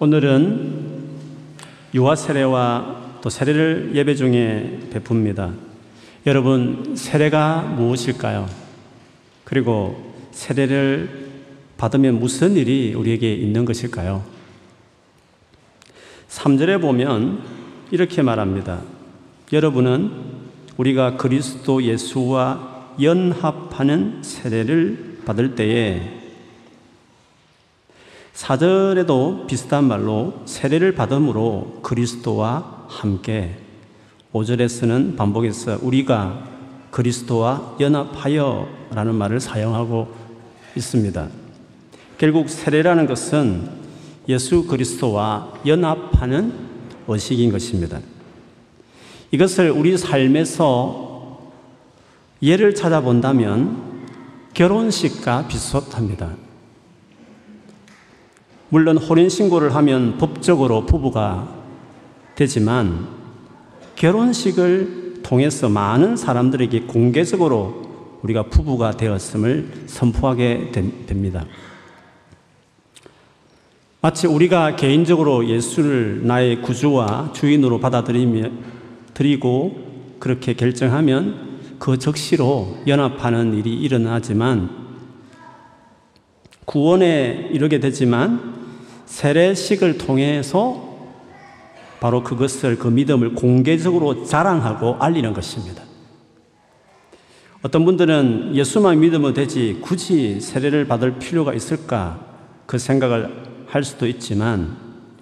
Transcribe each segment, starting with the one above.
오늘은 유아 세례와 또 세례를 예배 중에 베풉니다. 여러분, 세례가 무엇일까요? 그리고 세례를 받으면 무슨 일이 우리에게 있는 것일까요? 3절에 보면 이렇게 말합니다. 여러분은 우리가 그리스도 예수와 연합하는 세례를 받을 때에 사절에도 비슷한 말로 세례를 받음으로 그리스도와 함께 5절에서는 반복해서 우리가 그리스도와 연합하여 라는 말을 사용하고 있습니다. 결국 세례라는 것은 예수 그리스도와 연합하는 의식인 것입니다. 이것을 우리 삶에서 예를 찾아본다면 결혼식과 비슷합니다. 물론 혼인 신고를 하면 법적으로 부부가 되지만 결혼식을 통해서 많은 사람들에게 공개적으로 우리가 부부가 되었음을 선포하게 됩니다. 마치 우리가 개인적으로 예수를 나의 구주와 주인으로 받아들이며 드리고 그렇게 결정하면 그 적시로 연합하는 일이 일어나지만 구원에 이르게 되지만 세례식을 통해서 바로 그것을 그 믿음을 공개적으로 자랑하고 알리는 것입니다. 어떤 분들은 예수만 믿으면 되지 굳이 세례를 받을 필요가 있을까 그 생각을 할 수도 있지만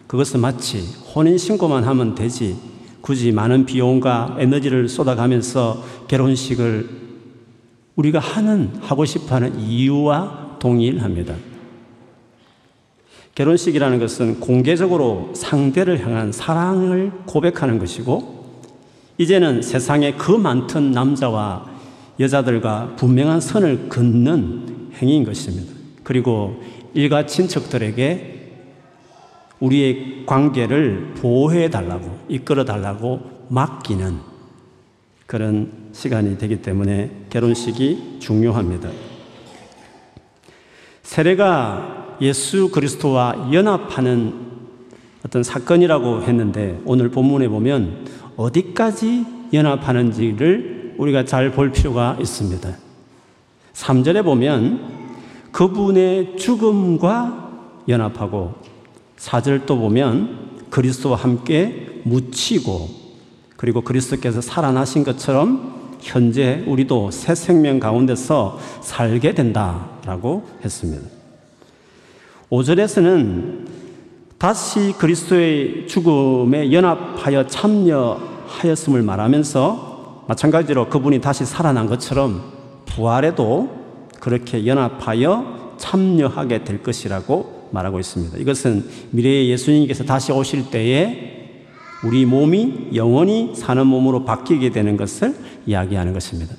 그것은 마치 혼인 신고만 하면 되지 굳이 많은 비용과 에너지를 쏟아가면서 결혼식을 우리가 하는, 하고 싶어 하는 이유와 동일합니다. 결혼식이라는 것은 공개적으로 상대를 향한 사랑을 고백하는 것이고, 이제는 세상에 그 많던 남자와 여자들과 분명한 선을 긋는 행위인 것입니다. 그리고 일가 친척들에게 우리의 관계를 보호해 달라고, 이끌어 달라고 맡기는 그런 시간이 되기 때문에 결혼식이 중요합니다. 세례가 예수 그리스도와 연합하는 어떤 사건이라고 했는데 오늘 본문에 보면 어디까지 연합하는지를 우리가 잘 볼 필요가 있습니다. 3절에 보면 그분의 죽음과 연합하고 4절 또 보면 그리스도와 함께 묻히고 그리고 그리스도께서 살아나신 것처럼 현재 우리도 새 생명 가운데서 살게 된다라고 했습니다. 5절에서는 다시 그리스도의 죽음에 연합하여 참여하였음을 말하면서 마찬가지로 그분이 다시 살아난 것처럼 부활에도 그렇게 연합하여 참여하게 될 것이라고 말하고 있습니다. 이것은 미래의 예수님께서 다시 오실 때에 우리 몸이 영원히 사는 몸으로 바뀌게 되는 것을 이야기하는 것입니다.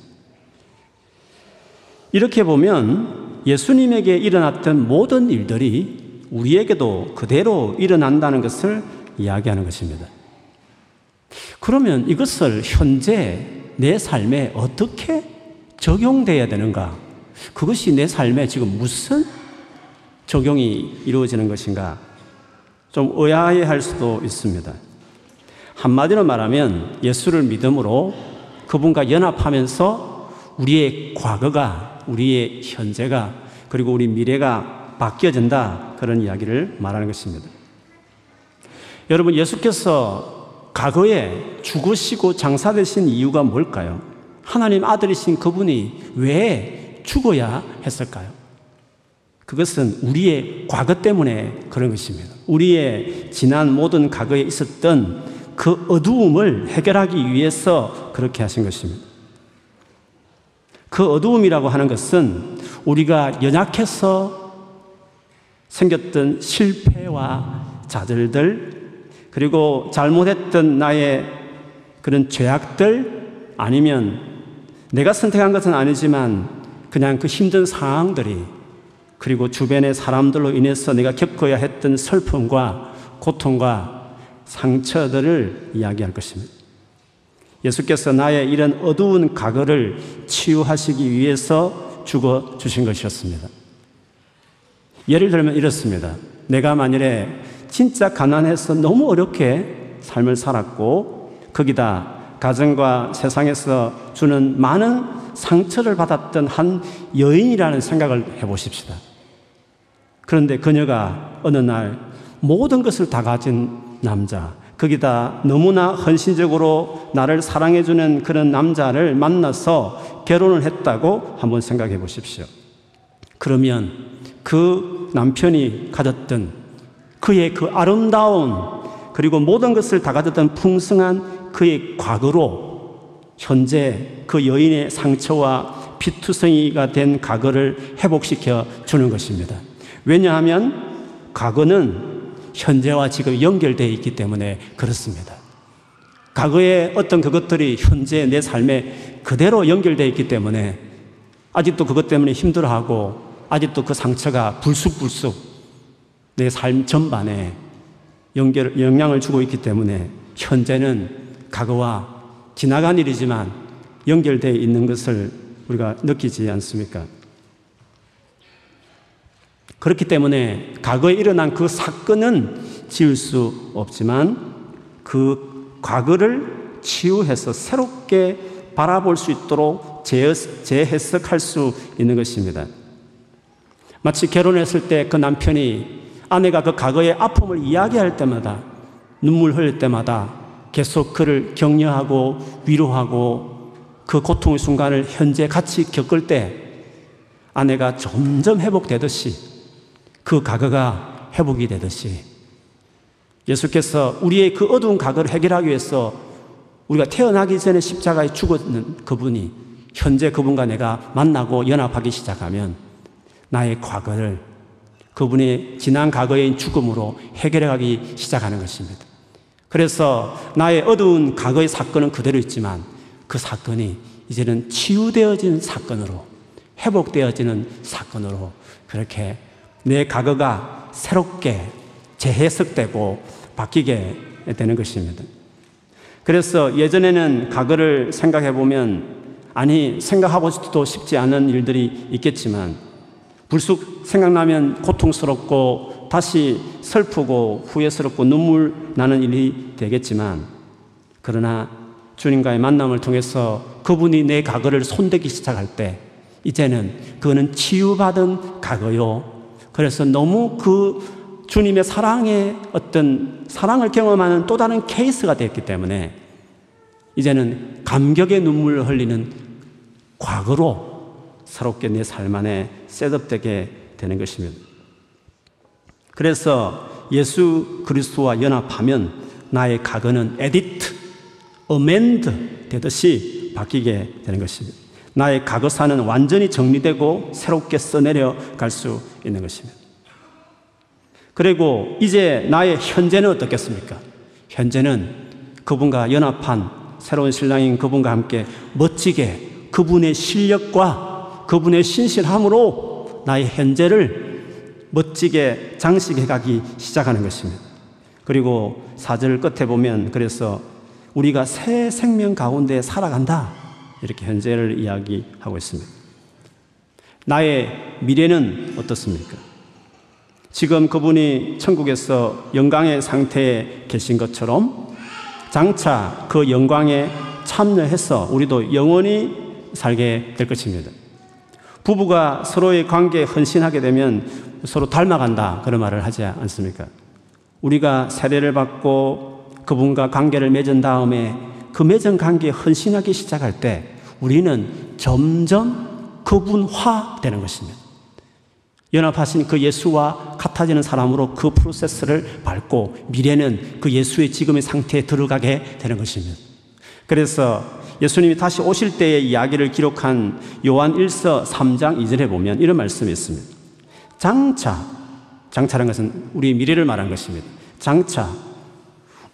이렇게 보면 예수님에게 일어났던 모든 일들이 우리에게도 그대로 일어난다는 것을 이야기하는 것입니다. 그러면 이것을 현재 내 삶에 어떻게 적용돼야 되는가? 그것이 내 삶에 지금 무슨 적용이 이루어지는 것인가? 좀 의아해 할 수도 있습니다. 한마디로 말하면 예수를 믿음으로 그분과 연합하면서 우리의 과거가 우리의 현재가 그리고 우리 미래가 바뀌어진다 그런 이야기를 말하는 것입니다. 여러분 예수께서 과거에 죽으시고 장사되신 이유가 뭘까요? 하나님 아들이신 그분이 왜 죽어야 했을까요? 그것은 우리의 과거 때문에 그런 것입니다. 우리의 지난 모든 과거에 있었던 그 어두움을 해결하기 위해서 그렇게 하신 것입니다. 그 어두움이라고 하는 것은 우리가 연약해서 생겼던 실패와 좌절들, 그리고 잘못했던 나의 그런 죄악들, 아니면 내가 선택한 것은 아니지만 그냥 그 힘든 상황들이 그리고 주변의 사람들로 인해서 내가 겪어야 했던 슬픔과 고통과 상처들을 이야기할 것입니다. 예수께서 나의 이런 어두운 과거를 치유하시기 위해서 죽어 주신 것이었습니다. 예를 들면 이렇습니다. 내가 만일에 진짜 가난해서 너무 어렵게 삶을 살았고 거기다 가정과 세상에서 주는 많은 상처를 받았던 한 여인이라는 생각을 해 보십시다. 그런데 그녀가 어느 날 모든 것을 다 가진 남자, 거기다 너무나 헌신적으로 나를 사랑해주는 그런 남자를 만나서 결혼을 했다고 한번 생각해 보십시오. 그러면 그 남편이 가졌던 그의 그 아름다운 그리고 모든 것을 다 가졌던 풍성한 그의 과거로 현재 그 여인의 상처와 피투성이가 된 과거를 회복시켜 주는 것입니다. 왜냐하면 과거는 현재와 지금 연결되어 있기 때문에 그렇습니다. 과거의 어떤 그것들이 현재 내 삶에 그대로 연결되어 있기 때문에 아직도 그것 때문에 힘들어하고 아직도 그 상처가 불쑥불쑥 내 삶 전반에 연결, 영향을 주고 있기 때문에 현재는 과거와 지나간 일이지만 연결되어 있는 것을 우리가 느끼지 않습니까? 그렇기 때문에 과거에 일어난 그 사건은 지울 수 없지만 그 과거를 치유해서 새롭게 바라볼 수 있도록 재해석할 수 있는 것입니다. 마치 결혼했을 때 그 남편이 아내가 그 과거의 아픔을 이야기할 때마다 눈물 흘릴 때마다 계속 그를 격려하고 위로하고 그 고통의 순간을 현재 같이 겪을 때 아내가 점점 회복되듯이 그 과거가 회복이 되듯이 예수께서 우리의 그 어두운 과거를 해결하기 위해서 우리가 태어나기 전에 십자가에 죽었는 그분이 현재 그분과 내가 만나고 연합하기 시작하면 나의 과거를 그분의 지난 과거의 죽음으로 해결해가기 시작하는 것입니다. 그래서 나의 어두운 과거의 사건은 그대로 있지만 그 사건이 이제는 치유되어진 사건으로 회복되어지는 사건으로 그렇게 내 과거가 새롭게 재해석되고 바뀌게 되는 것입니다. 그래서 예전에는 과거를 생각해 보면 아니 생각하고도 싶지 않은 일들이 있겠지만 불쑥 생각나면 고통스럽고 다시 슬프고 후회스럽고 눈물 나는 일이 되겠지만 그러나 주님과의 만남을 통해서 그분이 내 과거를 손대기 시작할 때 이제는 그거는 치유받은 과거요 그래서 너무 그 주님의 사랑의 어떤 사랑을 경험하는 또 다른 케이스가 됐기 때문에 이제는 감격의 눈물을 흘리는 과거로 새롭게 내 삶 안에 setup되게 되는 것입니다. 그래서 예수 그리스도와 연합하면 나의 과거는 edit, amend 되듯이 바뀌게 되는 것입니다. 나의 과거사는 완전히 정리되고 새롭게 써내려 갈 수 있는 것입니다. 그리고 이제 나의 현재는 어떻겠습니까? 현재는 그분과 연합한 새로운 신랑인 그분과 함께 멋지게 그분의 실력과 그분의 신실함으로 나의 현재를 멋지게 장식해 가기 시작하는 것입니다. 그리고 사절 끝에 보면 그래서 우리가 새 생명 가운데 살아간다. 이렇게 현재를 이야기하고 있습니다. 나의 미래는 어떻습니까? 지금 그분이 천국에서 영광의 상태에 계신 것처럼 장차 그 영광에 참여해서 우리도 영원히 살게 될 것입니다. 부부가 서로의 관계에 헌신하게 되면 서로 닮아간다. 그런 말을 하지 않습니까? 우리가 세례를 받고 그분과 관계를 맺은 다음에 그 맺은 관계에 헌신하기 시작할 때 우리는 점점 그분화 되는 것입니다. 연합하신 그 예수와 같아지는 사람으로 그 프로세스를 밟고 미래는 그 예수의 지금의 상태에 들어가게 되는 것입니다. 그래서 예수님이 다시 오실 때의 이야기를 기록한 요한 1서 3장 2절에 보면 이런 말씀이 있습니다. 장차, 장차라는 것은 우리의 미래를 말한 것입니다. 장차,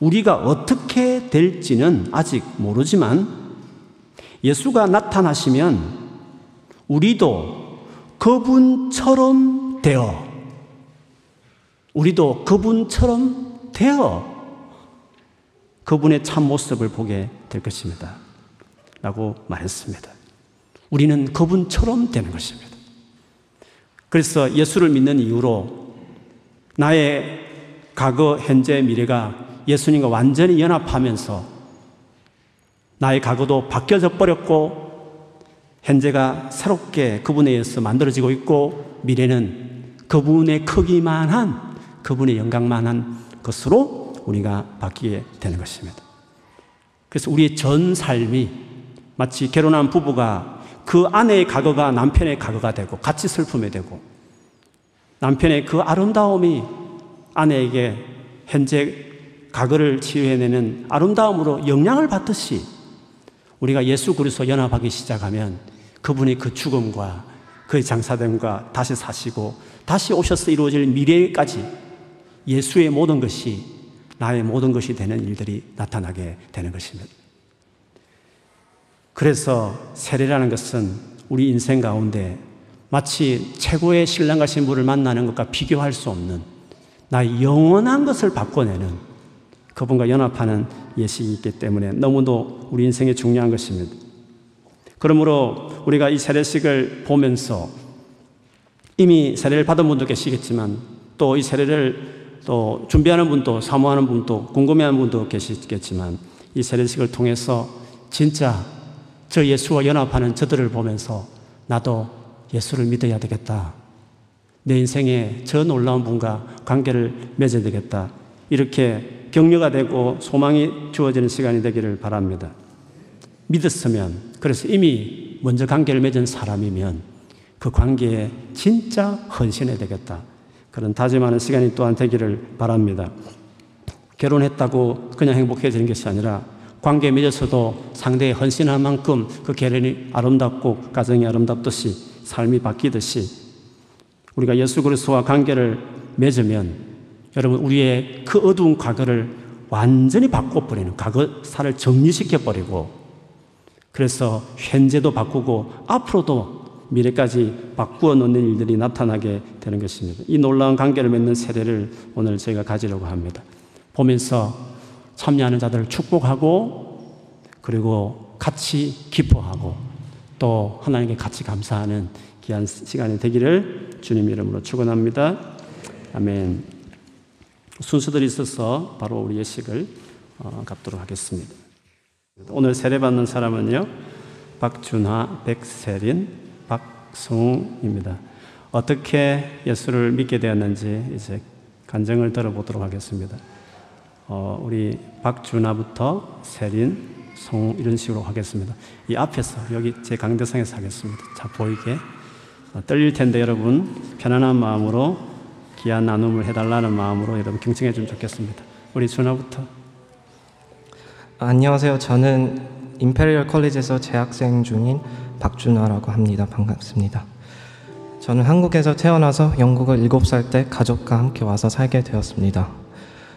우리가 어떻게 될지는 아직 모르지만 예수가 나타나시면 우리도 그분처럼 되어 우리도 그분처럼 되어 그분의 참 모습을 보게 될 것입니다. 라고 말했습니다. 우리는 그분처럼 되는 것입니다. 그래서 예수를 믿는 이유로 나의 과거, 현재, 미래가 예수님과 완전히 연합하면서 나의 과거도 바뀌어져 버렸고 현재가 새롭게 그분에 의해서 만들어지고 있고 미래는 그분의 크기만한 그분의 영광만한 것으로 우리가 바뀌게 되는 것입니다. 그래서 우리의 전 삶이 마치 결혼한 부부가 그 아내의 과거가 남편의 과거가 되고 같이 슬픔이 되고 남편의 그 아름다움이 아내에게 현재 과거를 치유해내는 아름다움으로 영향을 받듯이 우리가 예수 그리스도 연합하기 시작하면 그분의 그 죽음과 그의 장사됨과 다시 사시고 다시 오셔서 이루어질 미래까지 예수의 모든 것이 나의 모든 것이 되는 일들이 나타나게 되는 것입니다. 그래서 세례라는 것은 우리 인생 가운데 마치 최고의 신랑과 신부를 만나는 것과 비교할 수 없는 나의 영원한 것을 바꿔내는 그분과 연합하는 예식이 있기 때문에 너무도 우리 인생에 중요한 것입니다. 그러므로 우리가 이 세례식을 보면서 이미 세례를 받은 분도 계시겠지만 또 이 세례를 또 준비하는 분도 사모하는 분도 궁금해하는 분도 계시겠지만 이 세례식을 통해서 진짜 저 예수와 연합하는 저들을 보면서 나도 예수를 믿어야 되겠다. 내 인생에 저 놀라운 분과 관계를 맺어야 되겠다. 이렇게 격려가 되고 소망이 주어지는 시간이 되기를 바랍니다. 믿었으면, 그래서 이미 먼저 관계를 맺은 사람이면 그 관계에 진짜 헌신해야 되겠다. 그런 다짐하는 시간이 또한 되기를 바랍니다. 결혼했다고 그냥 행복해지는 것이 아니라 관계에 맺어서도 상대에 헌신한 만큼 그 결혼이 아름답고 가정이 아름답듯이 삶이 바뀌듯이 우리가 예수 그리스도와 관계를 맺으면 여러분, 우리의 그 어두운 과거를 완전히 바꿔버리는 과거사를 정리시켜버리고 그래서 현재도 바꾸고 앞으로도 미래까지 바꾸어 놓는 일들이 나타나게 되는 것입니다. 이 놀라운 관계를 맺는 세례를 오늘 저희가 가지려고 합니다. 보면서 참여하는 자들을 축복하고 그리고 같이 기뻐하고 또 하나님께 같이 감사하는 귀한 시간이 되기를 주님 이름으로 축원합니다. 아멘. 순서들이 있어서 바로 우리 예식을 어, 갖도록 하겠습니다. 오늘 세례받는 사람은요, 박준하, 백세린, 박성웅입니다. 어떻게 예수를 믿게 되었는지 이제 간증을 들어보도록 하겠습니다. 어, 우리 박준하부터 세린, 성 이런 식으로 하겠습니다. 이 앞에서 여기 제 강대상에서 하겠습니다. 자 보이게 어, 떨릴 텐데 여러분 편안한 마음으로 귀한 나눔을 해달라는 마음으로 여러분 경청해 주면 좋겠습니다. 우리 준하부터. 안녕하세요. 저는 Imperial College에서 재학생 중인 박준하라고 합니다. 반갑습니다. 저는 한국에서 태어나서 영국을 7살 때 가족과 함께 와서 살게 되었습니다.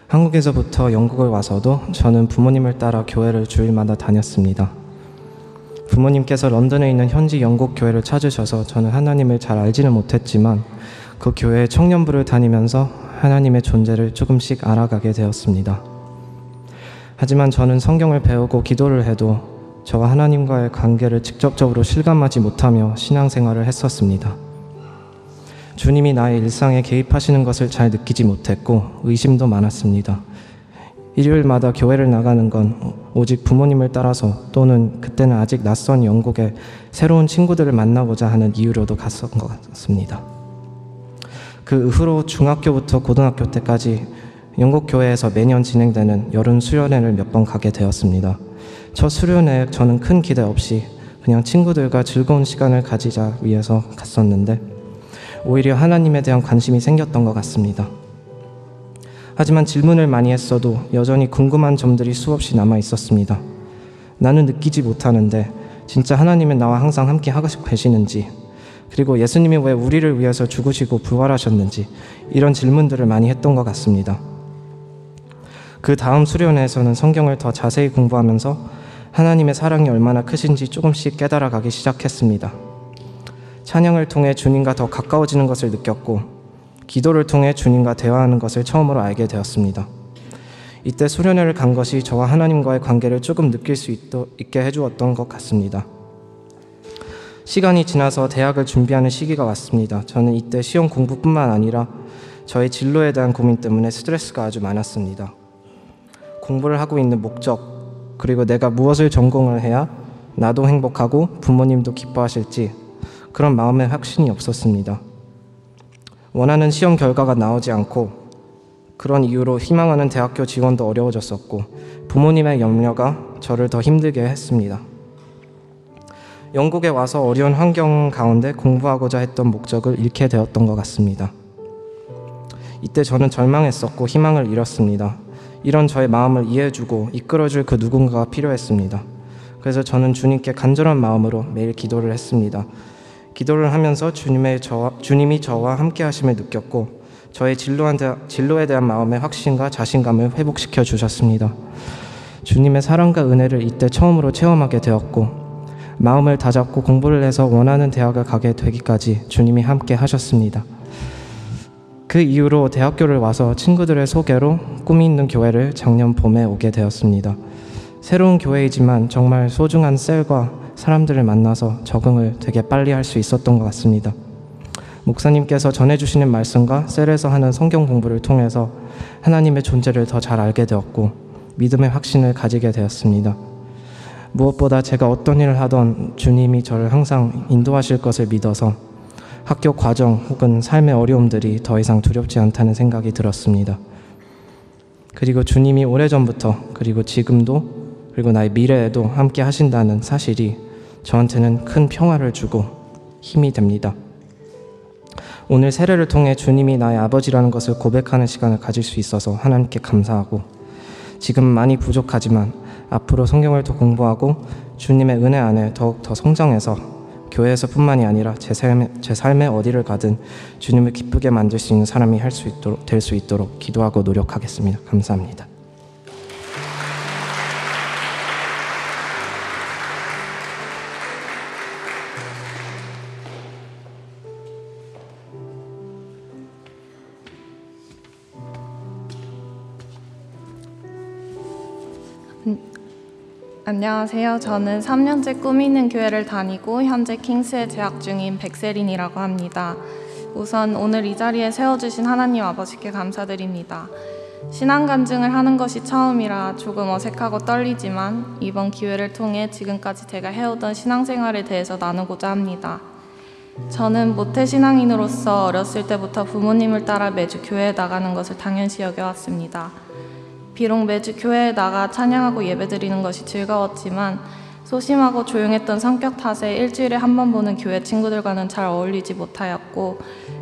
한국에서부터 영국을 와서도 저는 부모님을 따라 교회를 주일마다 다녔습니다. 부모님께서 런던에 있는 현지 영국 교회를 찾으셔서 저는 하나님을 잘 알지는 못했지만 그 교회 청년부를 다니면서 하나님의 존재를 조금씩 알아가게 되었습니다. 하지만 저는 성경을 배우고 기도를 해도 저와 하나님과의 관계를 직접적으로 실감하지 못하며 신앙생활을 했었습니다. 주님이 나의 일상에 개입하시는 것을 잘 느끼지 못했고 의심도 많았습니다. 일요일마다 교회를 나가는 건 오직 부모님을 따라서 또는 그때는 아직 낯선 영국에 새로운 친구들을 만나고자 하는 이유로도 갔던 것 같습니다. 그 후로 중학교부터 고등학교 때까지 영국 교회에서 매년 진행되는 여름 수련회를 몇 번 가게 되었습니다. 첫 수련회에 저는 큰 기대 없이 그냥 친구들과 즐거운 시간을 가지자 위해서 갔었는데 오히려 하나님에 대한 관심이 생겼던 것 같습니다. 하지만 질문을 많이 했어도 여전히 궁금한 점들이 수없이 남아 있었습니다. 나는 느끼지 못하는데 진짜 하나님은 나와 항상 함께 하고 계시는지 그리고 예수님이 왜 우리를 위해서 죽으시고 부활하셨는지 이런 질문들을 많이 했던 것 같습니다. 그 다음 수련회에서는 성경을 더 자세히 공부하면서 하나님의 사랑이 얼마나 크신지 조금씩 깨달아 가기 시작했습니다. 찬양을 통해 주님과 더 가까워지는 것을 느꼈고 기도를 통해 주님과 대화하는 것을 처음으로 알게 되었습니다. 이때 수련회를 간 것이 저와 하나님과의 관계를 조금 느낄 수 있게 해주었던 것 같습니다. 시간이 지나서 대학을 준비하는 시기가 왔습니다. 저는 이때 시험 공부뿐만 아니라 저의 진로에 대한 고민 때문에 스트레스가 아주 많았습니다. 공부를 하고 있는 목적, 그리고 내가 무엇을 전공을 해야 나도 행복하고 부모님도 기뻐하실지 그런 마음의 확신이 없었습니다. 원하는 시험 결과가 나오지 않고 그런 이유로 희망하는 대학교 지원도 어려워졌었고 부모님의 염려가 저를 더 힘들게 했습니다. 영국에 와서 어려운 환경 가운데 공부하고자 했던 목적을 잃게 되었던 것 같습니다. 이때 저는 절망했었고 희망을 잃었습니다. 이런 저의 마음을 이해해주고 이끌어줄 그 누군가가 필요했습니다. 그래서 저는 주님께 간절한 마음으로 매일 기도를 했습니다. 기도를 하면서 주님의 저와, 주님이 저와 함께 하심을 느꼈고 저의 진로에 대한 마음의 확신과 자신감을 회복시켜 주셨습니다. 주님의 사랑과 은혜를 이때 처음으로 체험하게 되었고 마음을 다잡고 공부를 해서 원하는 대학을 가게 되기까지 주님이 함께 하셨습니다. 그 이후로 대학교를 와서 친구들의 소개로 꿈이 있는 교회를 작년 봄에 오게 되었습니다. 새로운 교회이지만 정말 소중한 셀과 사람들을 만나서 적응을 되게 빨리 할 수 있었던 것 같습니다. 목사님께서 전해주시는 말씀과 셀에서 하는 성경 공부를 통해서 하나님의 존재를 더 잘 알게 되었고 믿음의 확신을 가지게 되었습니다. 무엇보다 제가 어떤 일을 하던 주님이 저를 항상 인도하실 것을 믿어서 학교 과정 혹은 삶의 어려움들이 더 이상 두렵지 않다는 생각이 들었습니다. 그리고 주님이 오래전부터 그리고 지금도 그리고 나의 미래에도 함께 하신다는 사실이 저한테는 큰 평화를 주고 힘이 됩니다. 오늘 세례를 통해 주님이 나의 아버지라는 것을 고백하는 시간을 가질 수 있어서 하나님께 감사하고 지금 많이 부족하지만 앞으로 성경을 더 공부하고 주님의 은혜 안에 더욱 더 성장해서 교회에서뿐만이 아니라 제 삶의, 제 삶의 어디를 가든 주님을 기쁘게 만들 수 있는 사람이 할 수 있도록 될 수 있도록 기도하고 노력하겠습니다. 감사합니다. 안녕하세요. 저는 3년째 꿈 있는 교회를 다니고 현재 킹스에 재학 중인 백세린이라고 합니다. 우선 오늘 이 자리에 세워주신 하나님 아버지께 감사드립니다. 신앙 간증을 하는 것이 처음이라 조금 어색하고 떨리지만 이번 기회를 통해 지금까지 제가 해오던 신앙생활에 대해서 나누고자 합니다. 저는 모태 신앙인으로서 어렸을 때부터 부모님을 따라 매주 교회에 나가는 것을 당연시 여겨왔습니다. 비록 매주 교회에 나가 찬양하고 예배드리는 것이 즐거웠지만 소심하고 조용했던 성격 탓에 일주일에 한 번 보는 교회 친구들과는 잘 어울리지 못하였고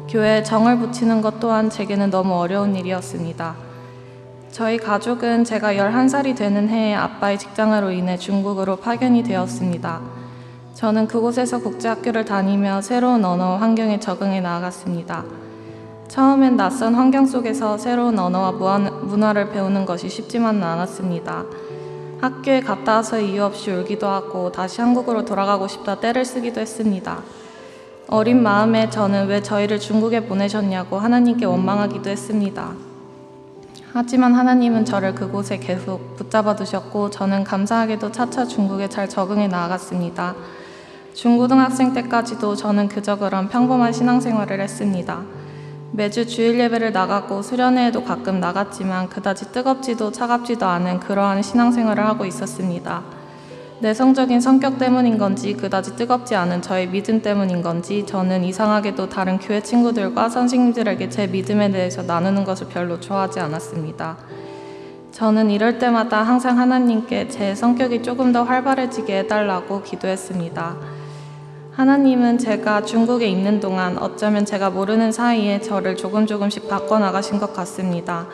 교회에 정을 붙이는 것 또한 제게는 너무 어려운 일이었습니다. 저희 가족은 제가 11살이 되는 해에 아빠의 직장으로 인해 중국으로 파견이 되었습니다. 저는 그곳에서 국제학교를 다니며 새로운 언어 환경에 적응해 나아갔습니다. 처음엔 낯선 환경 속에서 새로운 언어와 문화를 배우는 것이 쉽지만은 않았습니다. 학교에 갔다 와서 이유 없이 울기도 하고 다시 한국으로 돌아가고 싶다 때를 쓰기도 했습니다. 어린 마음에 저는 왜 저희를 중국에 보내셨냐고 하나님께 원망하기도 했습니다. 하지만 하나님은 저를 그곳에 계속 붙잡아 두셨고 저는 감사하게도 차차 중국에 잘 적응해 나아갔습니다. 중고등학생 때까지도 저는 그저 그런 평범한 신앙생활을 했습니다. 매주 주일 예배를 나갔고 수련회에도 가끔 나갔지만 그다지 뜨겁지도 차갑지도 않은 그러한 신앙생활을 하고 있었습니다. 내성적인 성격 때문인 건지 그다지 뜨겁지 않은 저의 믿음 때문인 건지 저는 이상하게도 다른 교회 친구들과 선생님들에게 제 믿음에 대해서 나누는 것을 별로 좋아하지 않았습니다. 저는 이럴 때마다 항상 하나님께 제 성격이 조금 더 활발해지게 해달라고 기도했습니다. 하나님은 제가 중국에 있는 동안 어쩌면 제가 모르는 사이에 저를 조금 조금씩 바꿔나가신 것 같습니다.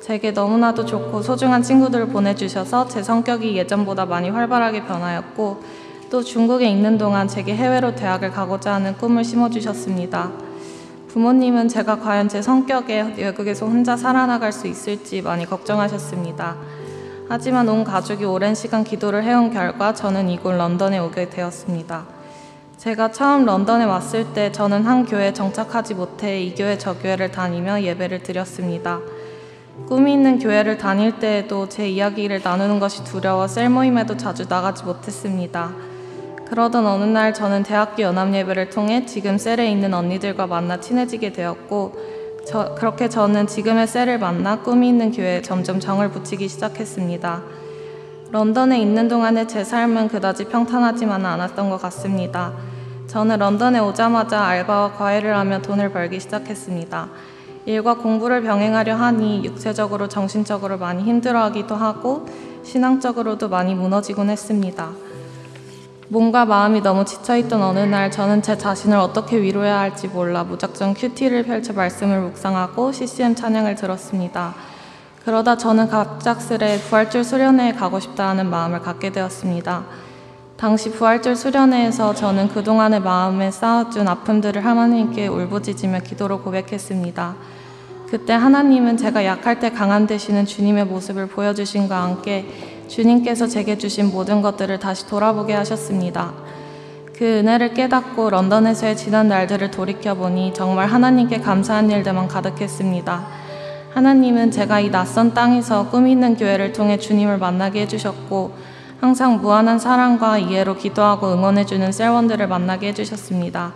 제게 너무나도 좋고 소중한 친구들을 보내주셔서 제 성격이 예전보다 많이 활발하게 변하였고 또 중국에 있는 동안 제게 해외로 대학을 가고자 하는 꿈을 심어주셨습니다. 부모님은 제가 과연 제 성격에 외국에서 혼자 살아나갈 수 있을지 많이 걱정하셨습니다. 하지만 온 가족이 오랜 시간 기도를 해온 결과 저는 이곳 런던에 오게 되었습니다. 제가 처음 런던에 왔을 때 저는 한 교회에 정착하지 못해 이 교회 저 교회를 다니며 예배를 드렸습니다. 꿈이 있는 교회를 다닐 때에도 제 이야기를 나누는 것이 두려워 셀 모임에도 자주 나가지 못했습니다. 그러던 어느 날 저는 대학교 연합 예배를 통해 지금 셀에 있는 언니들과 만나 친해지게 되었고 저, 그렇게 저는 지금의 셀을 만나 꿈이 있는 교회에 점점 정을 붙이기 시작했습니다. 런던에 있는 동안의 제 삶은 그다지 평탄하지만은 않았던 것 같습니다. 저는 런던에 오자마자 알바와 과외를 하며 돈을 벌기 시작했습니다. 일과 공부를 병행하려 하니 육체적으로 정신적으로 많이 힘들어하기도 하고 신앙적으로도 많이 무너지곤 했습니다. 몸과 마음이 너무 지쳐있던 어느 날 저는 제 자신을 어떻게 위로해야 할지 몰라 무작정 큐티를 펼쳐 말씀을 묵상하고 CCM 찬양을 들었습니다. 그러다 저는 갑작스레 부활절 수련회에 가고 싶다는 마음을 갖게 되었습니다. 당시 부활절 수련회에서 저는 그동안의 마음에 쌓아준 아픔들을 하나님께 울부짖으며 기도로 고백했습니다. 그때 하나님은 제가 약할 때 강한 되시는 주님의 모습을 보여주신과 함께 주님께서 제게 주신 모든 것들을 다시 돌아보게 하셨습니다. 그 은혜를 깨닫고 런던에서의 지난 날들을 돌이켜보니 정말 하나님께 감사한 일들만 가득했습니다. 하나님은 제가 이 낯선 땅에서 꿈 있는 교회를 통해 주님을 만나게 해주셨고 항상 무한한 사랑과 이해로 기도하고 응원해주는 셀원들을 만나게 해주셨습니다.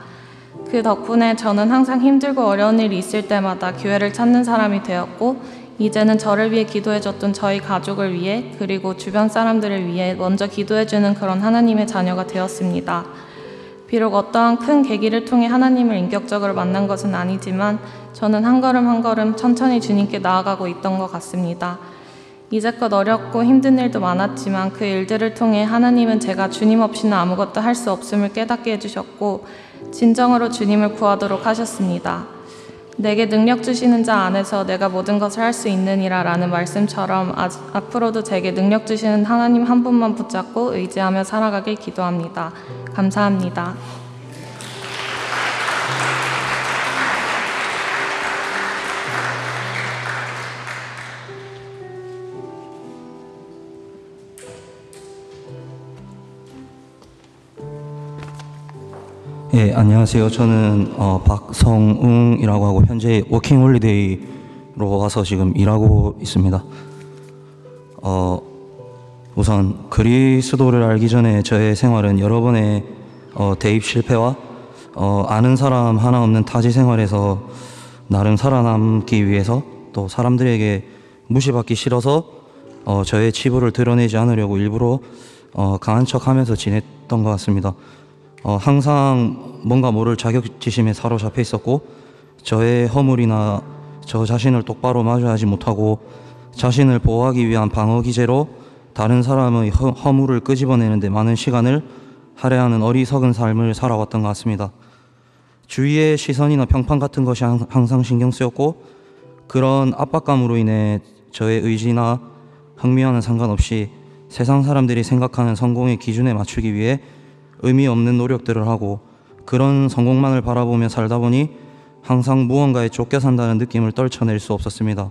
그 덕분에 저는 항상 힘들고 어려운 일이 있을 때마다 교회를 찾는 사람이 되었고 이제는 저를 위해 기도해줬던 저희 가족을 위해 그리고 주변 사람들을 위해 먼저 기도해주는 그런 하나님의 자녀가 되었습니다. 비록 어떠한 큰 계기를 통해 하나님을 인격적으로 만난 것은 아니지만 저는 한 걸음 한 걸음 천천히 주님께 나아가고 있던 것 같습니다. 이제껏 어렵고 힘든 일도 많았지만 그 일들을 통해 하나님은 제가 주님 없이는 아무것도 할 수 없음을 깨닫게 해주셨고 진정으로 주님을 구하도록 하셨습니다. 내게 능력 주시는 자 안에서 내가 모든 것을 할 수 있느니라 라는 말씀처럼 아, 앞으로도 제게 능력 주시는 하나님 한 분만 붙잡고 의지하며 살아가길 기도합니다. 감사합니다. 예, 안녕하세요. 저는 어, 박성웅이라고 하고 현재 워킹 홀리데이로 와서 지금 일하고 있습니다. 어, 우선 그리스도를 알기 전에 저의 생활은 여러 번의 어, 대입 실패와 어, 아는 사람 하나 없는 타지 생활에서 나름 살아남기 위해서 또 사람들에게 무시받기 싫어서 어, 저의 치부를 드러내지 않으려고 일부러 어, 강한 척하면서 지냈던 것 같습니다. 어, 항상 뭔가 모를 자격지심에 사로잡혀 있었고 저의 허물이나 저 자신을 똑바로 마주하지 못하고 자신을 보호하기 위한 방어 기제로 다른 사람의 허, 허물을 끄집어내는데 많은 시간을 할애하는 어리석은 삶을 살아왔던 것 같습니다. 주위의 시선이나 평판 같은 것이 항상 신경 쓰였고 그런 압박감으로 인해 저의 의지나 흥미와는 상관없이 세상 사람들이 생각하는 성공의 기준에 맞추기 위해 의미 없는 노력들을 하고 그런 성공만을 바라보며 살다 보니 항상 무언가에 쫓겨 산다는 느낌을 떨쳐낼 수 없었습니다.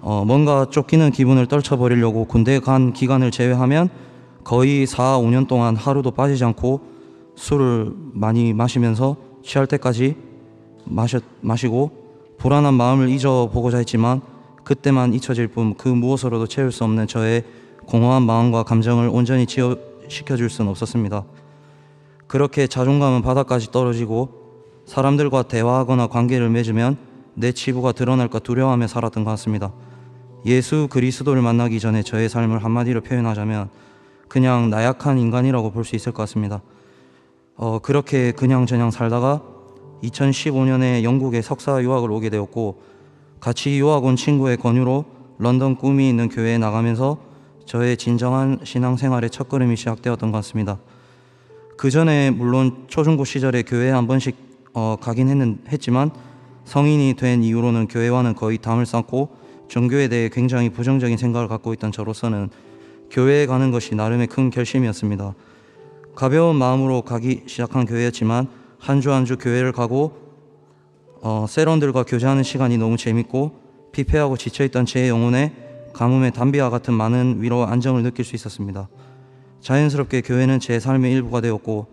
어, 뭔가 쫓기는 기분을 떨쳐버리려고 군대 간 기간을 제외하면 거의 4, 5년 동안 하루도 빠지지 않고 술을 많이 마시면서 취할 때까지 마셨, 마시고 불안한 마음을 잊어보고자 했지만 그때만 잊혀질 뿐 그 무엇으로도 채울 수 없는 저의 공허한 마음과 감정을 온전히 치유, 시켜줄 수는 없었습니다. 그렇게 자존감은 바닥까지 떨어지고 사람들과 대화하거나 관계를 맺으면 내 치부가 드러날까 두려워하며 살았던 것 같습니다. 예수 그리스도를 만나기 전에 저의 삶을 한마디로 표현하자면 그냥 나약한 인간이라고 볼 수 있을 것 같습니다. 어, 그렇게 그냥저냥 살다가 2015년에 영국에 석사 유학을 오게 되었고 같이 유학 온 친구의 권유로 런던 꿈이 있는 교회에 나가면서 저의 진정한 신앙생활의 첫걸음이 시작되었던 것 같습니다. 그 전에 물론 초중고 시절에 교회에 한 번씩 어, 가긴 했는, 했지만 성인이 된 이후로는 교회와는 거의 담을 쌓고 종교에 대해 굉장히 부정적인 생각을 갖고 있던 저로서는 교회에 가는 것이 나름의 큰 결심이었습니다. 가벼운 마음으로 가기 시작한 교회였지만 한 주 한 주 교회를 가고 어, 세런들과 교제하는 시간이 너무 재밌고 피폐하고 지쳐있던 제 영혼에 가뭄의 담비와 같은 많은 위로와 안정을 느낄 수 있었습니다. 자연스럽게 교회는 제 삶의 일부가 되었고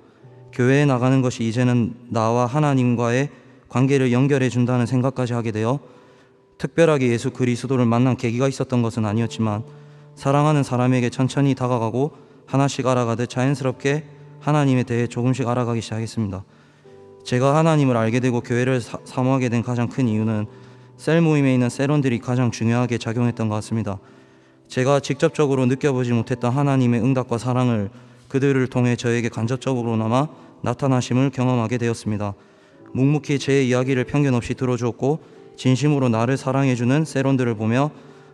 교회에 나가는 것이 이제는 나와 하나님과의 관계를 연결해 준다는 생각까지 하게 되어 특별하게 예수 그리스도를 만난 계기가 있었던 것은 아니었지만 사랑하는 사람에게 천천히 다가가고 하나씩 알아가듯 자연스럽게 하나님에 대해 조금씩 알아가기 시작했습니다. 제가 하나님을 알게 되고 교회를 사, 사모하게 된 가장 큰 이유는 셀 모임에 있는 셀원들이 가장 중요하게 작용했던 것 같습니다. 제가 직접적으로 느껴보지 못했던 하나님의 응답과 사랑을 그들을 통해 저에게 간접적으로나마 나타나심을 경험하게 되었습니다. 묵묵히 제 이야기를 편견 없이 들어주었고 진심으로 나를 사랑해주는 세론들을 보며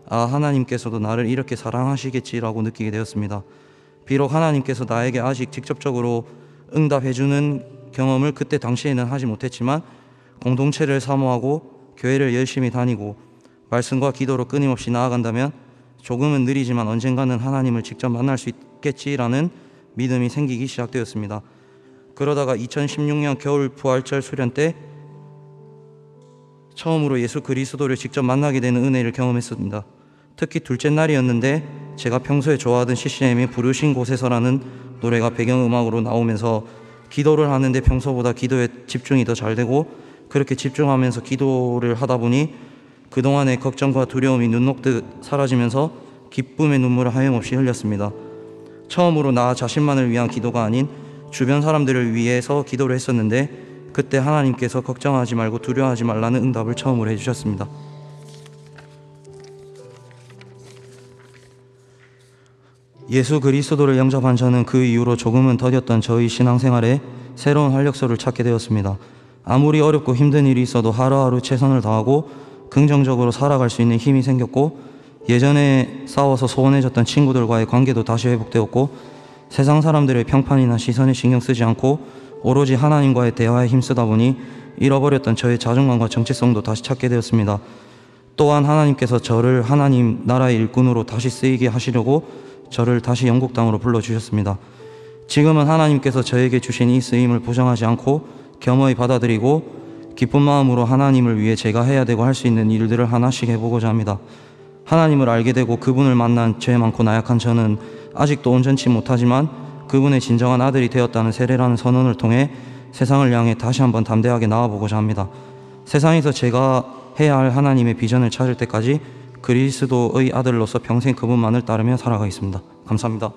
아 하나님께서도 나를 이렇게 사랑하시겠지라고 느끼게 되었습니다. 비록 하나님께서 나에게 아직 직접적으로 응답해주는 경험을 그때 당시에는 하지 못했지만 공동체를 사모하고 교회를 열심히 다니고 말씀과 기도로 끊임없이 나아간다면 조금은 느리지만 언젠가는 하나님을 직접 만날 수 있겠지라는 믿음이 생기기 시작되었습니다. 그러다가 2016년 겨울 부활절 수련 때 처음으로 예수 그리스도를 직접 만나게 되는 은혜를 경험했습니다. 특히 둘째 날이었는데 제가 평소에 좋아하던 CCM이 부르신 곳에서라는 노래가 배경음악으로 나오면서 기도를 하는데 평소보다 기도에 집중이 더 잘 되고 그렇게 집중하면서 기도를 하다 보니 그동안의 걱정과 두려움이 눈 녹듯 사라지면서 기쁨의 눈물을 하염없이 흘렸습니다. 처음으로 나 자신만을 위한 기도가 아닌 주변 사람들을 위해서 기도를 했었는데 그때 하나님께서 걱정하지 말고 두려워하지 말라는 응답을 처음으로 해주셨습니다. 예수 그리스도를 영접한 저는 그 이후로 조금은 더뎠던 저희 신앙생활에 새로운 활력소를 찾게 되었습니다. 아무리 어렵고 힘든 일이 있어도 하루하루 최선을 다하고 긍정적으로 살아갈 수 있는 힘이 생겼고 예전에 싸워서 소원해졌던 친구들과의 관계도 다시 회복되었고 세상 사람들의 평판이나 시선에 신경 쓰지 않고 오로지 하나님과의 대화에 힘쓰다 보니 잃어버렸던 저의 자존감과 정체성도 다시 찾게 되었습니다. 또한 하나님께서 저를 하나님 나라의 일꾼으로 다시 쓰이게 하시려고 저를 다시 영국 땅으로 불러주셨습니다. 지금은 하나님께서 저에게 주신 이 쓰임을 보장하지 않고 겸허히 받아들이고 기쁜 마음으로 하나님을 위해 제가 해야 되고 할 수 있는 일들을 하나씩 해보고자 합니다. 하나님을 알게 되고 그분을 만난 죄 많고 나약한 저는 아직도 온전치 못하지만 그분의 진정한 아들이 되었다는 세례라는 선언을 통해 세상을 향해 다시 한번 담대하게 나아보고자 합니다. 세상에서 제가 해야 할 하나님의 비전을 찾을 때까지 그리스도의 아들로서 평생 그분만을 따르며 살아가겠습니다. 감사합니다.